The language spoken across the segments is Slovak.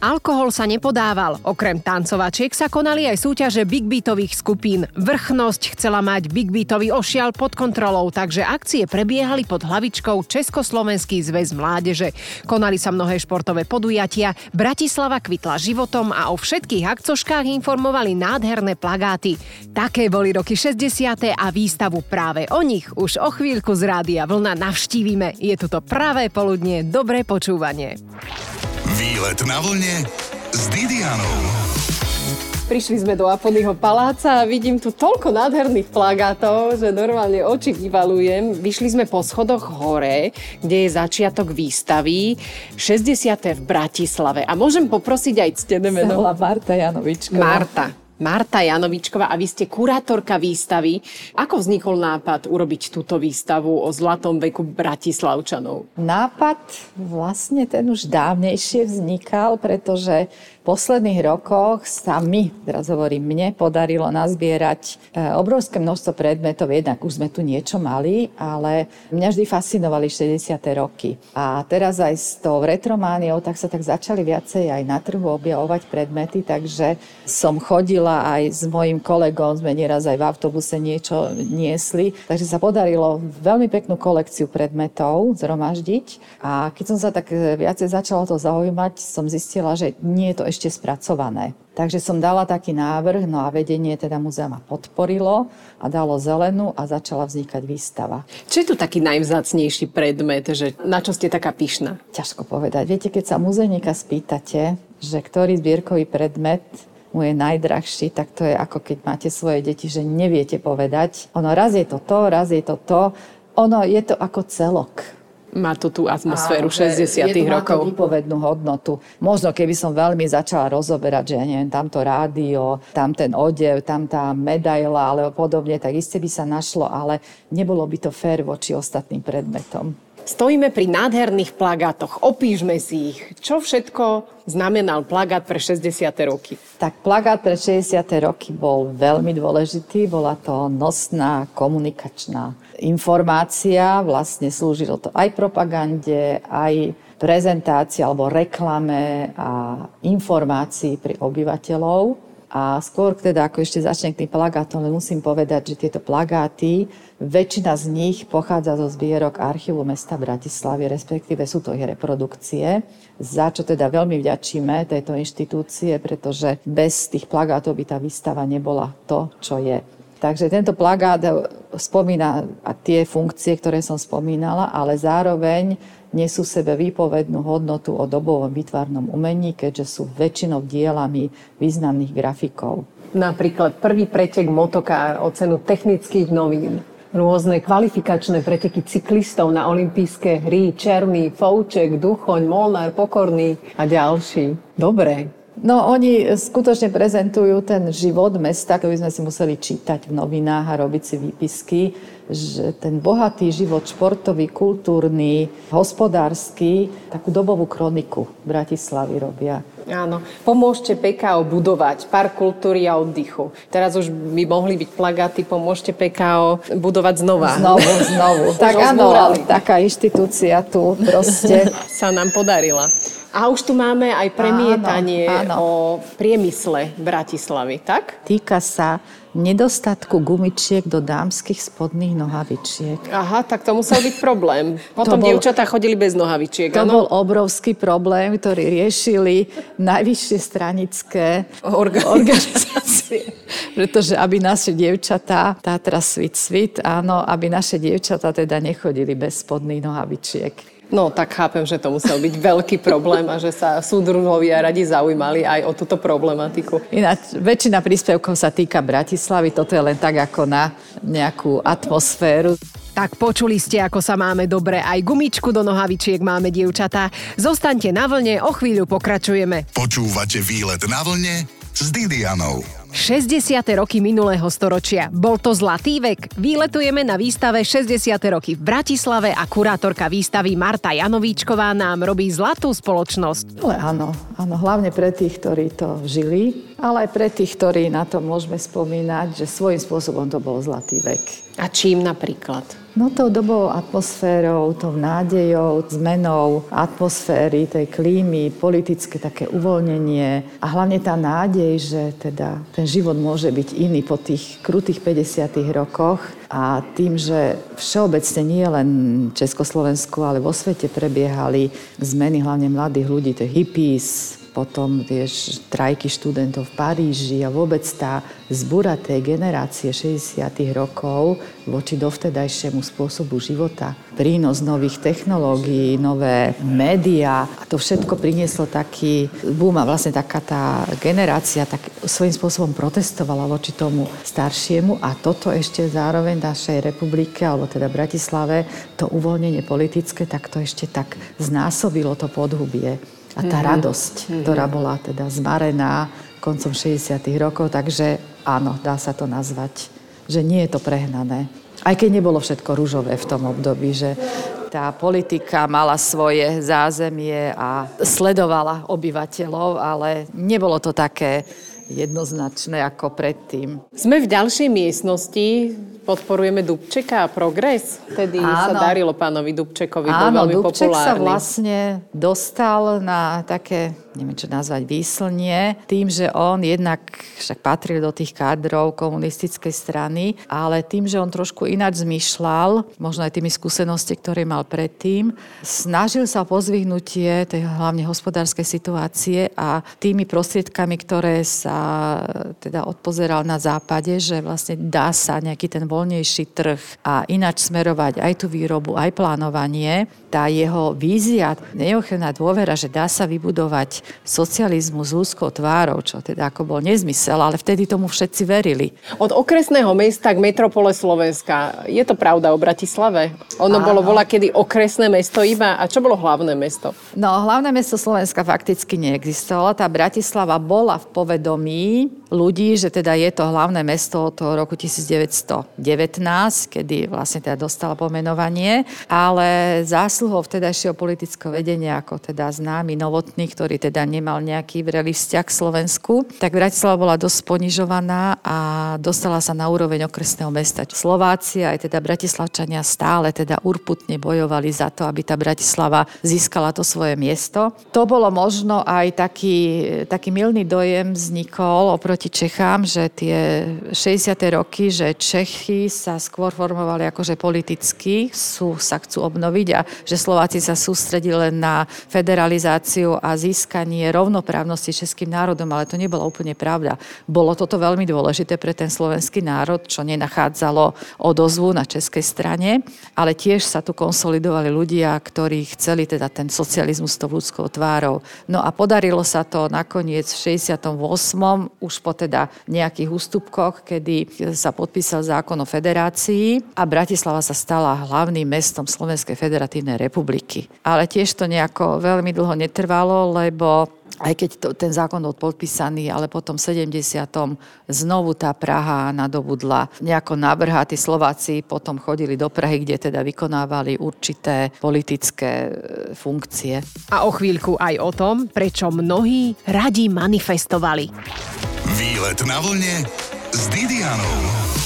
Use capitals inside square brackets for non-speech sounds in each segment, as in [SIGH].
Alkohol sa nepodával. Okrem tancovačiek sa konali aj súťaže big beatových skupín. Vrchnosť chcela mať big beatový ošial pod kontrolou, takže akcie prebiehali pod hlavičkou Československý zväz mládeže. Konali sa mnohé športové podujatia, Bratislava kvitla životom a o všetkých akcoškách informovali nádherné plagáty. Také boli roky 60. a výstavu práve o nich už o chvíľku z Rádia Vlna navštívime. Je tu to pravé poludne, dobré počúvanie. Výlet na vlne s Didianou. Prišli sme do Aponyho paláca a vidím tu toľko nádherných plagátov, že normálne oči vyvalujem. Vyšli sme po schodoch hore, kde je začiatok výstavy 60. v Bratislave. A môžem poprosiť aj ctené meno? Marta Janovičková. Marta. Marta Janovičková a vy ste kurátorka výstavy. Ako vznikol nápad urobiť túto výstavu o zlatom veku Bratislavčanov? Nápad vlastne ten už dávnejšie vznikal, pretože posledných rokoch sa mi, teraz hovorím mne, podarilo nazbierať e, obrovské množstvo predmetov. Jednak už sme tu niečo mali, ale mňa vždy fascinovali 60. roky. A teraz aj s tou retromániou, tak sa tak začali viacej aj na trhu objavovať predmety, takže som chodila aj s mojim kolegom, sme nieraz aj v autobuse niečo niesli, takže sa podarilo veľmi peknú kolekciu predmetov zhromaždiť. A keď som sa tak viacej začala to zaujímať, som zistila, že nie je to ešte spracované. Takže som dala taký návrh, no a vedenie teda muzea ma podporilo a dalo zelenú a začala vznikať výstava. Čo je tu taký najvzácnejší predmet, že na čo ste taká pyšná? Ťažko povedať. Viete, keď sa muzejníka spýtate, že ktorý zbierkový predmet mu je najdrahší, tak to je ako keď máte svoje deti, že neviete povedať. Ono raz je to to, raz je to to. Ono je to ako celok má to tú atmosféru Áno, 60 je rokov. Má to vypovednú hodnotu. Možno keby som veľmi začala rozoberať, že ja neviem, tamto rádio, tam ten odev, tam tá medaila alebo podobne, tak iste by sa našlo, ale nebolo by to fér voči ostatným predmetom. Stojíme pri nádherných plagátoch. Opíšme si ich. Čo všetko znamenal plagát pre 60. roky? Tak plagát pre 60. roky bol veľmi dôležitý. Bola to nosná komunikačná informácia. Vlastne slúžilo to aj propagande, aj prezentácii alebo reklame a informácií pri obyvateľov. A skôr teda, ako ešte začnem k tým plagátom, musím povedať, že tieto plagáty, väčšina z nich pochádza zo zbierok archívu mesta Bratislavy, respektíve sú to ich reprodukcie, za čo teda veľmi vďačíme tejto inštitúcie, pretože bez tých plagátov by tá výstava nebola to, čo je. Takže tento plagát spomína tie funkcie, ktoré som spomínala, ale zároveň nesú sebe výpovednú hodnotu o dobovom vytvarnom umení, keďže sú väčšinou dielami významných grafikov. Napríklad prvý pretek motoká o cenu technických novín rôzne kvalifikačné preteky cyklistov na olympijské hry, Černý, Fouček, Duchoň, Molnár, Pokorný a ďalší. Dobre, No oni skutočne prezentujú ten život mesta, ktorý sme si museli čítať v novinách a robiť si výpisky, že ten bohatý život športový, kultúrny, hospodársky, takú dobovú kroniku Bratislavy robia. Áno. Pomôžte PKO budovať park kultúry a oddychu. Teraz už by mohli byť plagáty Pomôžte PKO budovať znova. Znovu, znovu. tak áno, taká inštitúcia tu proste [LAUGHS] sa nám podarila. A už tu máme aj premietanie áno, áno. o priemysle Bratislavy, tak? Týka sa nedostatku gumičiek do dámskych spodných nohavičiek. Aha, tak to musel byť problém. [LAUGHS] Potom bol, dievčatá chodili bez nohavičiek, To ano? bol obrovský problém, ktorý riešili najvyššie stranické organizácie. [LAUGHS] organizácie. Pretože aby naše dievčatá, Tatra Svit Svit, áno, aby naše dievčatá teda nechodili bez spodných nohavičiek. No tak chápem, že to musel byť veľký problém a že sa súdruhovia radi zaujímali aj o túto problematiku. Ináč, väčšina príspevkov sa týka Bratislavy, toto je len tak ako na nejakú atmosféru. Tak počuli ste, ako sa máme dobre. Aj gumičku do nohavičiek máme, dievčatá. Zostaňte na vlne, o chvíľu pokračujeme. Počúvate výlet na vlne s Didianou. 60. roky minulého storočia. Bol to zlatý vek? Výletujeme na výstave 60. roky v Bratislave a kurátorka výstavy Marta Janovíčková nám robí zlatú spoločnosť. Ale áno, áno, hlavne pre tých, ktorí to žili ale aj pre tých, ktorí na to môžeme spomínať, že svojím spôsobom to bol zlatý vek. A čím napríklad? No tou dobou atmosférou, tou nádejou, zmenou atmosféry, tej klímy, politické také uvoľnenie a hlavne tá nádej, že teda ten život môže byť iný po tých krutých 50 rokoch a tým, že všeobecne nie len v Československu, ale vo svete prebiehali zmeny hlavne mladých ľudí, to je hippies, potom vieš, trajky študentov v Paríži a vôbec tá zbúra tej generácie 60 rokov voči dovtedajšiemu spôsobu života. Prínos nových technológií, nové médiá. A to všetko prinieslo taký boom a vlastne taká tá generácia tak svojím spôsobom protestovala voči tomu staršiemu. A toto ešte zároveň našej republike, alebo teda Bratislave, to uvoľnenie politické, tak to ešte tak znásobilo to podhubie a tá mm-hmm. radosť, mm-hmm. ktorá bola teda zmarená koncom 60. rokov, takže áno, dá sa to nazvať, že nie je to prehnané. Aj keď nebolo všetko rúžové v tom období, že tá politika mala svoje zázemie a sledovala obyvateľov, ale nebolo to také jednoznačné ako predtým. Sme v ďalšej miestnosti, podporujeme Dubčeka a progres. Tedy sa darilo pánovi Dubčekovi, Áno, bol veľmi Dubček populárny. sa vlastne dostal na také neviem čo nazvať, výslnie, tým, že on jednak však patril do tých kádrov komunistickej strany, ale tým, že on trošku ináč zmýšľal, možno aj tými skúsenosti, ktoré mal predtým, snažil sa pozvihnutie tej hlavne hospodárskej situácie a tými prostriedkami, ktoré sa teda odpozeral na západe, že vlastne dá sa nejaký ten voľnejší trh a ináč smerovať aj tú výrobu, aj plánovanie, tá jeho vízia, neochvená dôvera, že dá sa vybudovať socializmu s ľudskou tvárou, čo teda ako bol nezmysel, ale vtedy tomu všetci verili. Od okresného mesta k metropole Slovenska. Je to pravda o Bratislave? Ono Áno. bolo voľa kedy okresné mesto iba. A čo bolo hlavné mesto? No, hlavné mesto Slovenska fakticky neexistovalo. Tá Bratislava bola v povedomí ľudí, že teda je to hlavné mesto od roku 1919, kedy vlastne teda dostala pomenovanie, ale zásluhou vtedajšieho politického vedenia, ako teda známy Novotný, ktorý teda nemal nejaký vrelý vzťah k Slovensku, tak Bratislava bola dosť ponižovaná a dostala sa na úroveň okresného mesta. Slováci aj teda Bratislavčania stále teda urputne bojovali za to, aby tá Bratislava získala to svoje miesto. To bolo možno aj taký, taký milný dojem vznikol oproti Čechám, že tie 60. roky, že Čechy sa skôr formovali akože politicky, sú, sa chcú obnoviť a že Slováci sa sústredili na federalizáciu a získanie rovnoprávnosti českým národom, ale to nebola úplne pravda. Bolo toto veľmi dôležité pre ten slovenský národ, čo nenachádzalo odozvu na českej strane, ale tiež sa tu konsolidovali ľudia, ktorí chceli teda ten socializmus s tou ľudskou tvárou. No a podarilo sa to nakoniec v 68. už po teda nejakých ústupkoch, kedy sa podpísal zákon o federácii a Bratislava sa stala hlavným mestom Slovenskej federatívnej republiky. Ale tiež to nejako veľmi dlho netrvalo, lebo aj keď to, ten zákon bol podpísaný, ale potom v 70. znovu tá Praha nadobudla nejako navrha. Tí Slováci potom chodili do Prahy, kde teda vykonávali určité politické e, funkcie. A o chvíľku aj o tom, prečo mnohí radi manifestovali. Výlet na vlne s Didianou.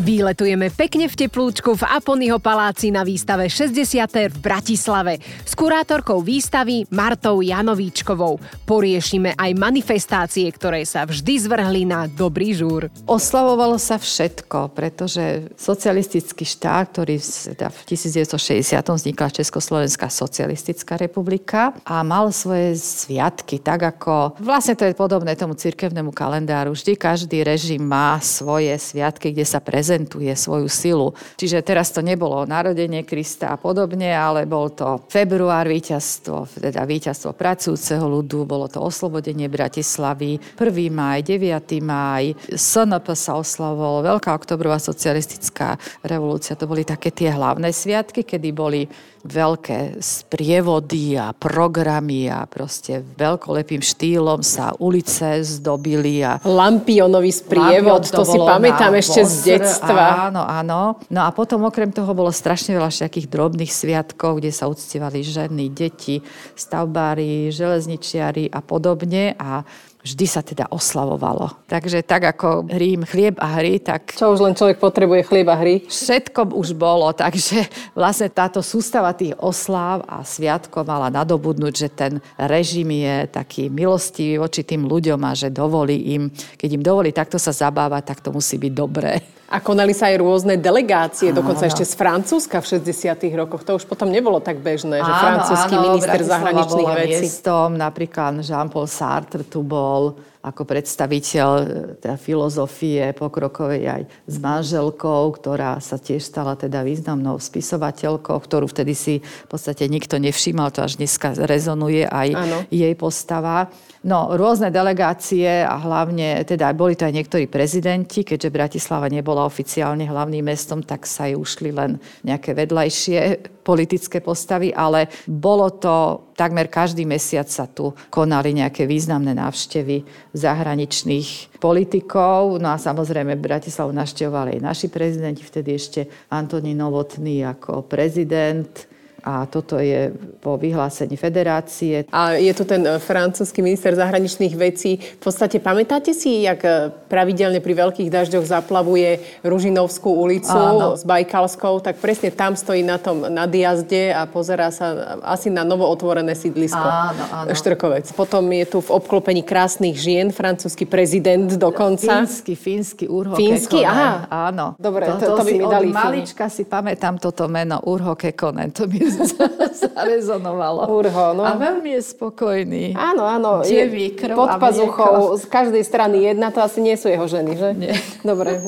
Výletujeme pekne v teplúčku v Aponyho paláci na výstave 60. v Bratislave s kurátorkou výstavy Martou Janovíčkovou. Poriešime aj manifestácie, ktoré sa vždy zvrhli na dobrý žúr. Oslavovalo sa všetko, pretože socialistický štát, ktorý teda v 1960 vznikla Československá socialistická republika a mal svoje sviatky, tak ako vlastne to je podobné tomu cirkevnému kalendáru. Vždy každý režim má svoje sviatky, kde sa prezentuje prezentuje svoju silu. Čiže teraz to nebolo narodenie Krista a podobne, ale bol to február víťazstvo, teda víťazstvo pracujúceho ľudu, bolo to oslobodenie Bratislavy, 1. maj, 9. maj, SNP sa oslavovalo, Veľká oktobrová socialistická revolúcia, to boli také tie hlavné sviatky, kedy boli veľké sprievody a programy a proste veľkolepým štýlom sa ulice zdobili. A... Lampionový sprievod, to, to si pamätám ešte z detstva. Áno, áno. No a potom okrem toho bolo strašne veľa všetkých drobných sviatkov, kde sa uctievali ženy, deti, stavbári, železničiari a podobne. A vždy sa teda oslavovalo. Takže tak ako Rím chlieb a hry, tak... Čo už len človek potrebuje chlieb a hry? Všetko už bolo, [LAUGHS] takže vlastne táto sústava tých osláv a sviatkov mala nadobudnúť, že ten režim je taký milostivý voči tým ľuďom a že dovolí im, keď im dovolí takto sa zabávať, tak to musí byť dobré. A konali sa aj rôzne delegácie, áno. dokonca ešte z Francúzska v 60. rokoch. To už potom nebolo tak bežné, že áno, francúzsky áno, minister zahraničných vecí. Miestom, napríklad Jean-Paul Sartre tu bol ako predstaviteľ e, teda filozofie pokrokovej aj s manželkou, ktorá sa tiež stala teda významnou spisovateľkou, ktorú vtedy si v podstate nikto nevšímal, to až dneska rezonuje aj ano. jej postava. No, rôzne delegácie a hlavne, teda boli to aj niektorí prezidenti, keďže Bratislava nebola oficiálne hlavným mestom, tak sa jej ušli len nejaké vedľajšie politické postavy, ale bolo to takmer každý mesiac sa tu konali nejaké významné návštevy zahraničných politikov. No a samozrejme Bratislavu naštevovali aj naši prezidenti, vtedy ešte Antonín Novotný ako prezident a toto je po vyhlásení federácie. A je tu ten e, francúzsky minister zahraničných vecí. V podstate pamätáte si, jak e, pravidelne pri veľkých dažďoch zaplavuje Ružinovskú ulicu Áno. s Bajkalskou, tak presne tam stojí na tom nadjazde a pozerá sa asi na novo otvorené sídlisko áno, áno. Štrkovec. Potom je tu v obklopení krásnych žien francúzsky prezident dokonca. Fínsky, fínsky Urho Fínsky, aha. Áno. Dobre, to, to, to, to by mi dali. malička si pamätám toto meno Urho Kekonen. To mi [LAUGHS] zarezonovalo. Urho, no. A veľmi je spokojný. Áno, áno. Devý, krv Pod pazuchou, z každej strany jedna, to asi nie sú jeho ženy, že? Nie. [LAUGHS] Dobre.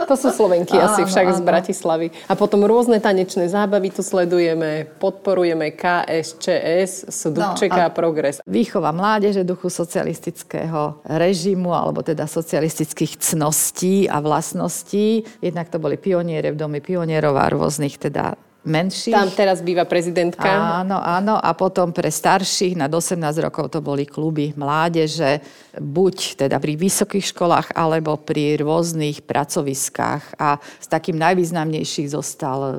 To sú Slovenky áno, asi však áno. z Bratislavy. A potom rôzne tanečné zábavy tu sledujeme, podporujeme KSČS, Dubčeka no, a Progres. Výchova mládeže duchu socialistického režimu, alebo teda socialistických cností a vlastností. Jednak to boli pioniere v Dome pionierov a rôznych teda menších. Tam teraz býva prezidentka. Áno, áno. A potom pre starších nad 18 rokov to boli kluby mládeže, buď teda pri vysokých školách, alebo pri rôznych pracoviskách. A s takým najvýznamnejších zostal e,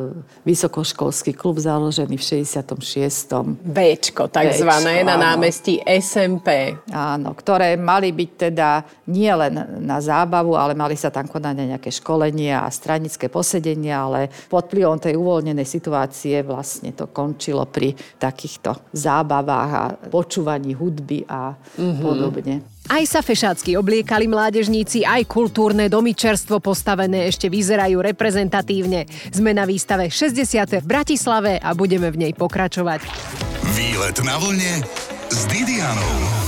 vysokoškolský klub založený v 66. Bčko, takzvané, Bčko, na námestí SMP. Áno, ktoré mali byť teda nie len na zábavu, ale mali sa tam konať nejaké školenia a stranické posedenia, ale pod vplyvom tej uvoľnenej situácie vlastne to končilo pri takýchto zábavách a počúvaní hudby a mm-hmm. podobne. Aj sa fešácky obliekali mládežníci, aj kultúrne domy čerstvo postavené ešte vyzerajú reprezentatívne. Sme na výstave 60. v Bratislave a budeme v nej pokračovať. Výlet na vlne s Didianou.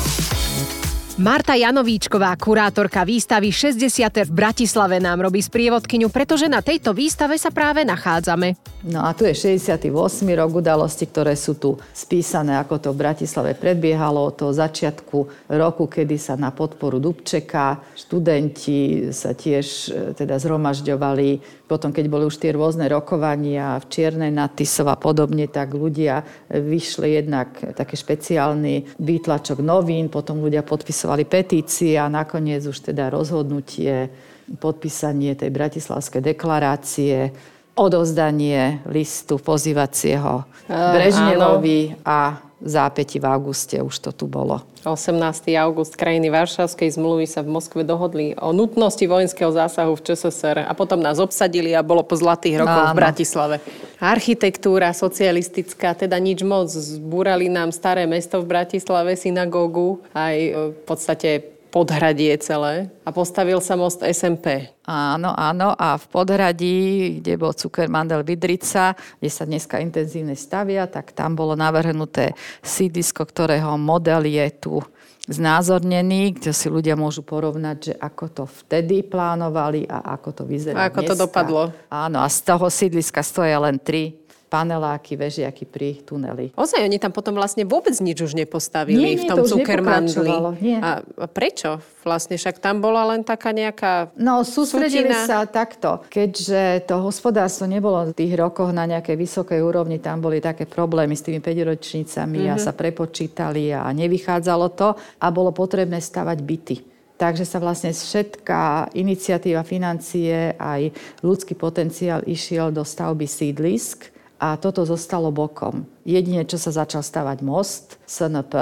Marta Janovíčková, kurátorka výstavy 60. v Bratislave nám robí sprievodkyňu, pretože na tejto výstave sa práve nachádzame. No a tu je 68. rok udalosti, ktoré sú tu spísané, ako to v Bratislave predbiehalo od toho začiatku roku, kedy sa na podporu Dubčeka študenti sa tiež e, teda zhromažďovali potom, keď boli už tie rôzne rokovania v Čiernej nad Tisov a podobne, tak ľudia vyšli jednak taký špeciálny výtlačok novín, potom ľudia podpisovali petície a nakoniec už teda rozhodnutie, podpísanie tej bratislavskej deklarácie, odovzdanie listu pozývacieho Brežnevovi a zápäti v auguste už to tu bolo. 18. august krajiny Varšavskej zmluvy sa v Moskve dohodli o nutnosti vojenského zásahu v ČSSR a potom nás obsadili a bolo po zlatých rokoch Áno. v Bratislave. Architektúra socialistická, teda nič moc. Zbúrali nám staré mesto v Bratislave, synagógu, aj e, v podstate podhradie celé a postavil sa most SMP. Áno, áno. A v podhradí, kde bol Cukermandel Vidrica, kde sa dneska intenzívne stavia, tak tam bolo navrhnuté sídlisko, ktorého model je tu znázornený, kde si ľudia môžu porovnať, že ako to vtedy plánovali a ako to vyzerá A ako dneska. to dopadlo. Áno, a z toho sídliska stoja len tri paneláky, vežiaky pri tuneli. Ozaj, oni tam potom vlastne vôbec nič už nepostavili nie, nie, v tom Zuckermandli. A, a prečo? Vlastne však tam bola len taká nejaká No, sústredili sutina. sa takto. Keďže to hospodárstvo nebolo v tých rokoch na nejakej vysokej úrovni, tam boli také problémy s tými 5-ročnicami mm-hmm. a mhm. sa prepočítali a nevychádzalo to a bolo potrebné stavať byty. Takže sa vlastne všetká iniciatíva financie aj ľudský potenciál išiel do stavby sídlisk a toto zostalo bokom. Jedine, čo sa začal stavať most, SNP,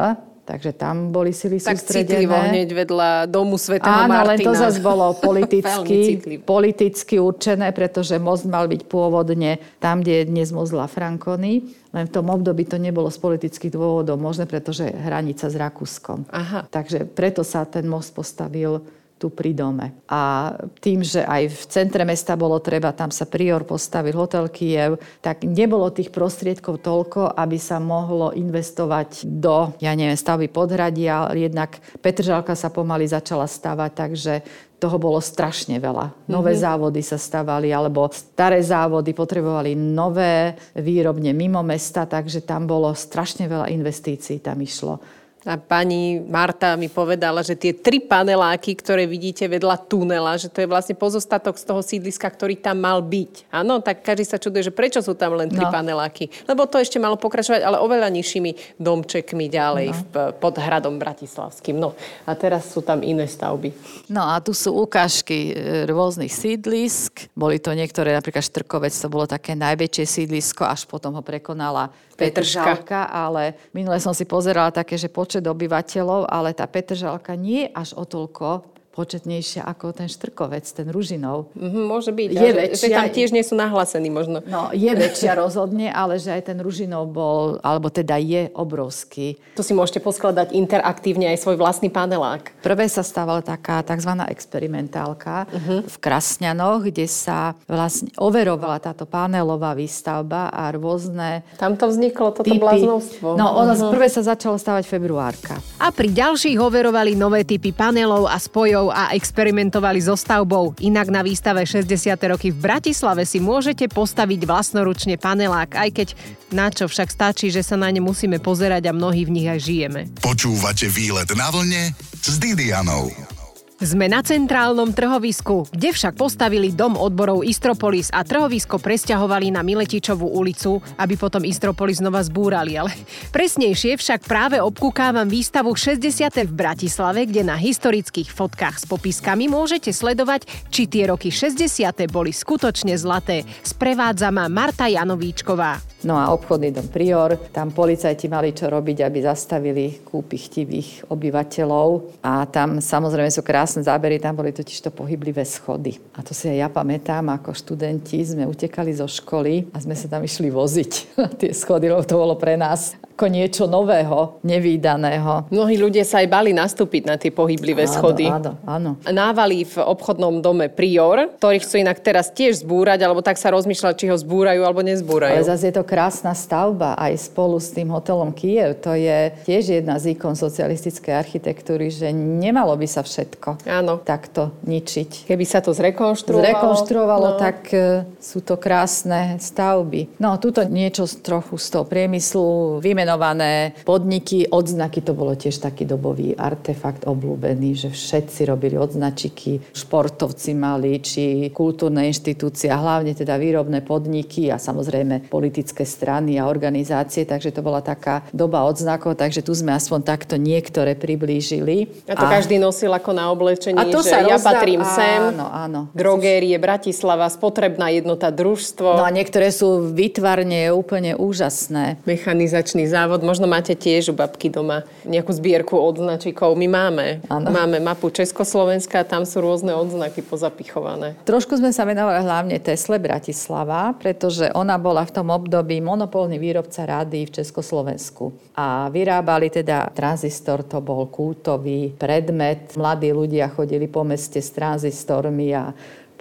Takže tam boli sily tak sústredené. citlivo hneď vedľa domu svätého Áno, Martina. len to zase bolo [LAUGHS] politicky, politicky určené, pretože most mal byť pôvodne tam, kde je dnes most La Franconi. Len v tom období to nebolo z politických dôvodov možné, pretože hranica s Rakúskom. Aha. Takže preto sa ten most postavil tu pri dome. A tým, že aj v centre mesta bolo treba, tam sa prior postavil hotel Kiev, tak nebolo tých prostriedkov toľko, aby sa mohlo investovať do, ja neviem, stavby podhradia. Jednak Petržalka sa pomaly začala stavať, takže toho bolo strašne veľa. Nové mm-hmm. závody sa stavali, alebo staré závody potrebovali nové výrobne mimo mesta, takže tam bolo strašne veľa investícií, tam išlo. A pani Marta mi povedala, že tie tri paneláky, ktoré vidíte vedľa tunela, že to je vlastne pozostatok z toho sídliska, ktorý tam mal byť. Áno, tak každý sa čuduje, že prečo sú tam len tri no. paneláky. Lebo to ešte malo pokračovať, ale oveľa nižšími domčekmi ďalej no. v, pod hradom Bratislavským. No a teraz sú tam iné stavby. No a tu sú ukážky e, rôznych sídlisk. Boli to niektoré, napríklad Štrkovec, to bolo také najväčšie sídlisko, až potom ho prekonala Petržalka, ale minule som si pozerala také, že počet obyvateľov, ale tá Petržalka nie je až o toľko početnejšia ako ten Štrkovec, ten Ružinov. Mm-hmm, môže byť. Je väčšia, že tam tiež nie sú nahlásení možno. No, je väčšia rozhodne, ale že aj ten Ružinov bol, alebo teda je obrovský. To si môžete poskladať interaktívne aj svoj vlastný panelák. Prvé sa stávala taká tzv. experimentálka uh-huh. v Krasňanoch, kde sa vlastne overovala táto panelová výstavba a rôzne Tam to vzniklo, toto typy. bláznovstvo. No, ono uh-huh. prvé sa začalo stavať februárka. A pri ďalších overovali nové typy panelov a spojov a experimentovali so stavbou. Inak na výstave 60. roky v Bratislave si môžete postaviť vlastnoručne panelák, aj keď na čo však stačí, že sa na ne musíme pozerať a mnohí v nich aj žijeme. Počúvate výlet na vlne s Didianou. Sme na centrálnom trhovisku, kde však postavili dom odborov Istropolis a trhovisko presťahovali na Miletičovú ulicu, aby potom Istropolis znova zbúrali. Ale presnejšie však práve obkúkávam výstavu 60. v Bratislave, kde na historických fotkách s popiskami môžete sledovať, či tie roky 60. boli skutočne zlaté. Sprevádza ma Marta Janovíčková. No a obchodný dom Prior, tam policajti mali čo robiť, aby zastavili kúpy chtivých obyvateľov. A tam samozrejme sú krásne zábery, tam boli totiž to pohyblivé schody. A to si aj ja pamätám, ako študenti sme utekali zo školy a sme sa tam išli voziť [LAUGHS] tie schody, lebo to bolo pre nás ako niečo nového, nevýdaného. Mnohí ľudia sa aj bali nastúpiť na tie pohyblivé áno, schody. Áno, áno. Návali v obchodnom dome Prior, ktorých chcú inak teraz tiež zbúrať, alebo tak sa rozmýšľať, či ho zbúrajú alebo nezbúrajú. Ale zase je to krásna stavba aj spolu s tým hotelom Kiev. To je tiež jedna z ikon socialistickej architektúry, že nemalo by sa všetko áno. takto ničiť. Keby sa to zrekonštruovalo. Zrekonštruovalo, no. tak uh, sú to krásne stavby. No, tuto niečo trochu z toho priemyslu vymenované vymenované podniky, odznaky, to bolo tiež taký dobový artefakt obľúbený, že všetci robili odznačiky, športovci mali, či kultúrne inštitúcie, hlavne teda výrobné podniky a samozrejme politické strany a organizácie, takže to bola taká doba odznakov, takže tu sme aspoň takto niektoré priblížili. A to a... každý nosil ako na oblečení, a to že sa ja rozdá... patrím sem, áno, áno. drogérie Bratislava, spotrebná jednota družstvo. No a niektoré sú vytvarne úplne úžasné. Mechanizačný závod. Možno máte tiež u babky doma nejakú zbierku odznačikov. My máme. Ano. Máme mapu Československa, tam sú rôzne odznaky pozapichované. Trošku sme sa venovali hlavne Tesle Bratislava, pretože ona bola v tom období monopolný výrobca rády v Československu. A vyrábali teda tranzistor, to bol kultový predmet. Mladí ľudia chodili po meste s tranzistormi a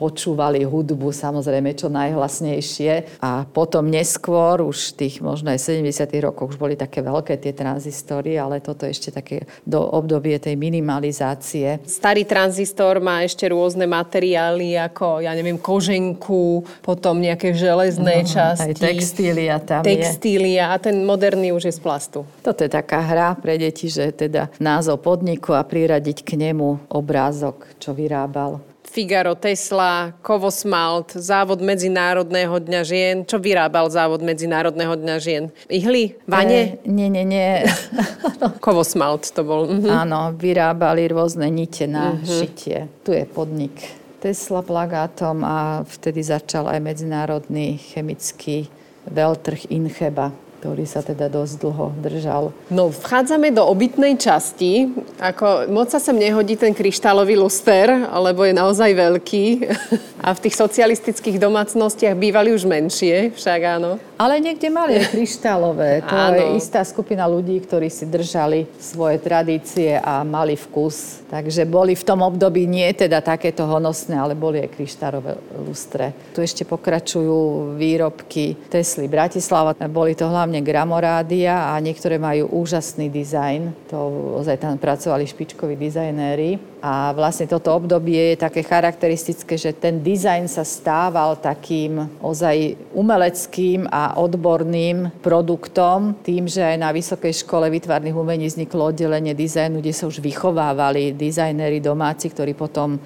počúvali hudbu samozrejme čo najhlasnejšie a potom neskôr, už tých možno aj 70 rokoch už boli také veľké tie tranzistory, ale toto ešte také do obdobie tej minimalizácie. Starý tranzistor má ešte rôzne materiály ako, ja neviem, koženku, potom nejaké železné no, časti. Aj textília tam Textília je. a ten moderný už je z plastu. Toto je taká hra pre deti, že teda názov podniku a priradiť k nemu obrázok, čo vyrábal. Figaro, Tesla, Kovosmalt, Závod Medzinárodného dňa žien. Čo vyrábal Závod Medzinárodného dňa žien? Ihly? Vane? E, nie, nie, nie. [LAUGHS] Kovosmalt to bol. Mhm. Áno, vyrábali rôzne nite na mhm. šitie. Tu je podnik Tesla plagátom a vtedy začal aj medzinárodný chemický veľtrh Incheba. Ktorý sa teda dosť dlho držal. No, vchádzame do obytnej časti. Ako, moc sa sem nehodí ten kryštálový luster, lebo je naozaj veľký. [LAUGHS] A v tých socialistických domácnostiach bývali už menšie, však áno. Ale niekde mali aj kryštálové. [LAUGHS] To áno. je istá skupina ľudí, ktorí si držali svoje tradície a mali vkus. Takže boli v tom období nie teda takéto honosné, ale boli aj kryštálové lustre. Tu ešte pokračujú výrobky Tesly Bratislava. Boli to hlavne gramorádia a niektoré majú úžasný dizajn. To ozaj tam pracovali špičkoví dizajnéri. A vlastne toto obdobie je také charakteristické, že ten dizajn sa stával takým ozaj umeleckým a odborným produktom, tým, že aj na Vysokej škole výtvarných umení vzniklo oddelenie dizajnu, kde sa už vychovávali dizajnéri domáci, ktorí potom e,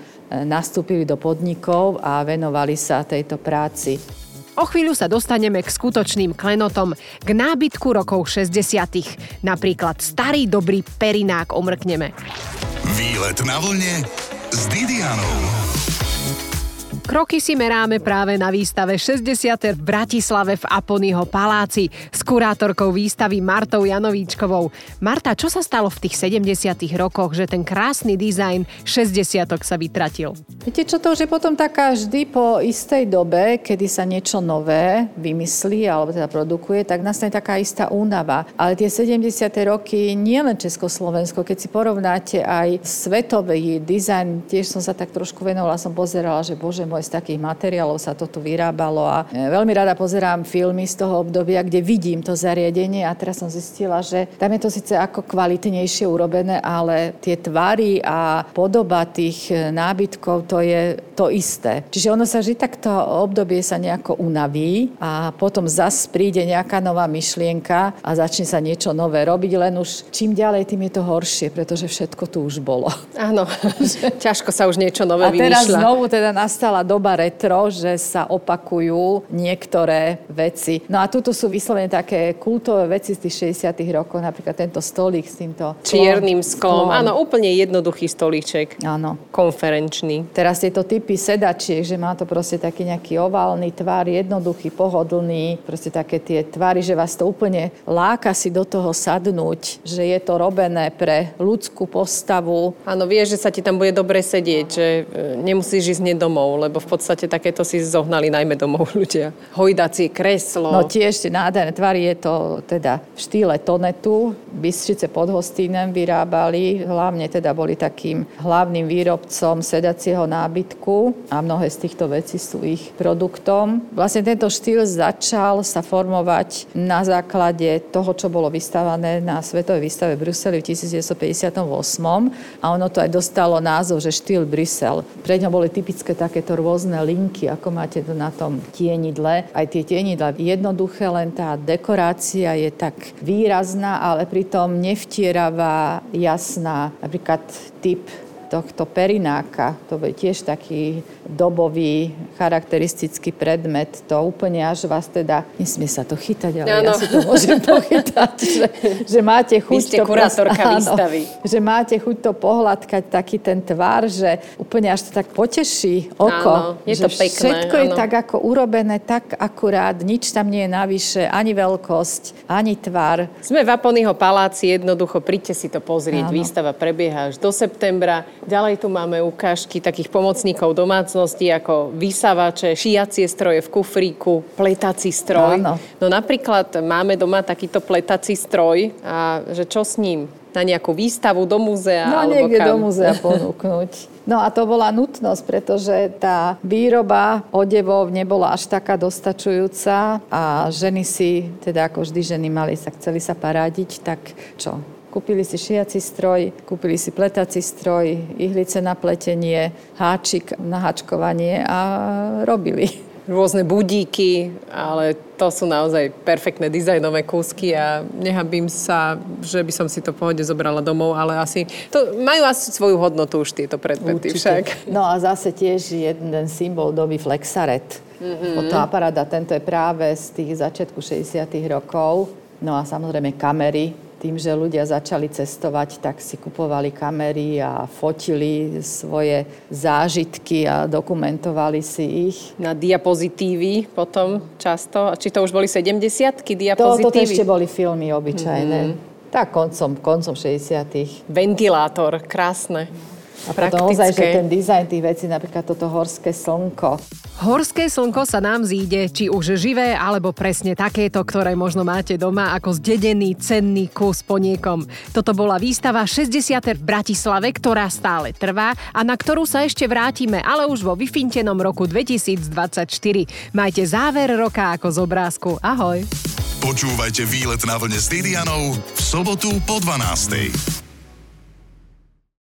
nastúpili do podnikov a venovali sa tejto práci. O chvíľu sa dostaneme k skutočným klenotom, k nábytku rokov 60. Napríklad starý dobrý perinák omrkneme. Výlet na vlne s Didianou. Kroky si meráme práve na výstave 60. v Bratislave v Aponyho paláci s kurátorkou výstavy Martou Janovíčkovou. Marta, čo sa stalo v tých 70. rokoch, že ten krásny dizajn 60 sa vytratil? Viete čo, to už je potom taká vždy po istej dobe, kedy sa niečo nové vymyslí alebo teda produkuje, tak nastane taká istá únava. Ale tie 70. roky, nie len Československo, keď si porovnáte aj svetový dizajn, tiež som sa tak trošku venovala, som pozerala, že bože môj, z takých materiálov sa to tu vyrábalo a e, veľmi rada pozerám filmy z toho obdobia, kde vidím to zariadenie a teraz som zistila, že tam je to síce ako kvalitnejšie urobené, ale tie tvary a podoba tých e, nábytkov, to je to isté. Čiže ono sa vždy takto obdobie sa nejako unaví a potom zas príde nejaká nová myšlienka a začne sa niečo nové robiť, len už čím ďalej, tým je to horšie, pretože všetko tu už bolo. Áno, [LAUGHS] ťažko sa už niečo nové a teraz vymýšľa. znovu teda nastala doba retro, že sa opakujú niektoré veci. No a tuto sú vyslovene také kultové veci z tých 60 rokov, napríklad tento stolík s týmto čiernym sklom. sklom. Áno, úplne jednoduchý stolíček. Áno. Konferenčný. Teraz tieto typy sedačiek, že má to proste taký nejaký oválny tvar, jednoduchý, pohodlný, proste také tie tvary, že vás to úplne láka si do toho sadnúť, že je to robené pre ľudskú postavu. Áno, vieš, že sa ti tam bude dobre sedieť, že e, nemusíš ísť domov, lebo v podstate takéto si zohnali najmä domov [LAUGHS] ľudia. Hojdacie kreslo. No tiež tie nádherné tvary je to teda v štýle tonetu. Bystrice pod Hostínem vyrábali, hlavne teda boli takým hlavným výrobcom sedacieho nábytku a mnohé z týchto vecí sú ich produktom. Vlastne tento štýl začal sa formovať na základe toho, čo bolo vystavané na Svetovej výstave v Bruseli v 1958 a ono to aj dostalo názov, že štýl Brusel. Pre ňo boli typické takéto rôzne linky, ako máte to na tom tienidle. Aj tie tienidla jednoduché, len tá dekorácia je tak výrazná, ale pritom nevtieravá, jasná. Napríklad typ tohto perináka. To je tiež taký dobový, charakteristický predmet. To úplne až vás teda, nesmie sa to chytať, ale ano. ja si to môžem [LAUGHS] pochytať, že, že máte chuť Vy ste to... kurátorka výstavy. Že máte chuť to pohľadkať, taký ten tvar, že úplne až to tak poteší oko. Áno, je to pekné. Všetko áno. je tak ako urobené, tak akurát, nič tam nie je navyše, ani veľkosť, ani tvar. Sme v Aponyho paláci, jednoducho príďte si to pozrieť. Áno. Výstava prebieha až do septembra. Ďalej tu máme ukážky takých pomocníkov domácnosti ako vysávače, šiacie stroje v kufríku, pletací stroj. Áno. No napríklad máme doma takýto pletací stroj a že čo s ním? Na nejakú výstavu do múzea? No alebo niekde kam? do múzea ponúknuť. No a to bola nutnosť, pretože tá výroba odevov nebola až taká dostačujúca a ženy si, teda ako vždy ženy mali, sa chceli sa parádiť, tak čo? Kúpili si šiaci stroj, kúpili si pletací stroj, ihlice na pletenie, háčik na háčkovanie a robili. Rôzne budíky, ale to sú naozaj perfektné dizajnové kúsky a nehabím sa, že by som si to pohode zobrala domov, ale asi to majú asi svoju hodnotu už tieto predmety Určite. však. No a zase tiež jeden symbol doby Flexaret. Mm-hmm. Fotoaparát a tento je práve z tých začiatku 60 rokov. No a samozrejme kamery, tým, že ľudia začali cestovať, tak si kupovali kamery a fotili svoje zážitky a dokumentovali si ich. Na diapozitívy potom často. Či to už boli 70 diapozitívy? To, to ešte boli filmy obyčajné. Mm-hmm. Tak koncom, koncom 60 Ventilátor, krásne. A potom ozaj, že ten dizajn tých vecí, napríklad toto horské slnko. Horské slnko sa nám zíde, či už živé, alebo presne takéto, ktoré možno máte doma ako zdedený cenný kus po niekom. Toto bola výstava 60. v Bratislave, ktorá stále trvá a na ktorú sa ešte vrátime, ale už vo vyfintenom roku 2024. Majte záver roka ako z obrázku. Ahoj! Počúvajte výlet na vlne s Didianou v sobotu po 12.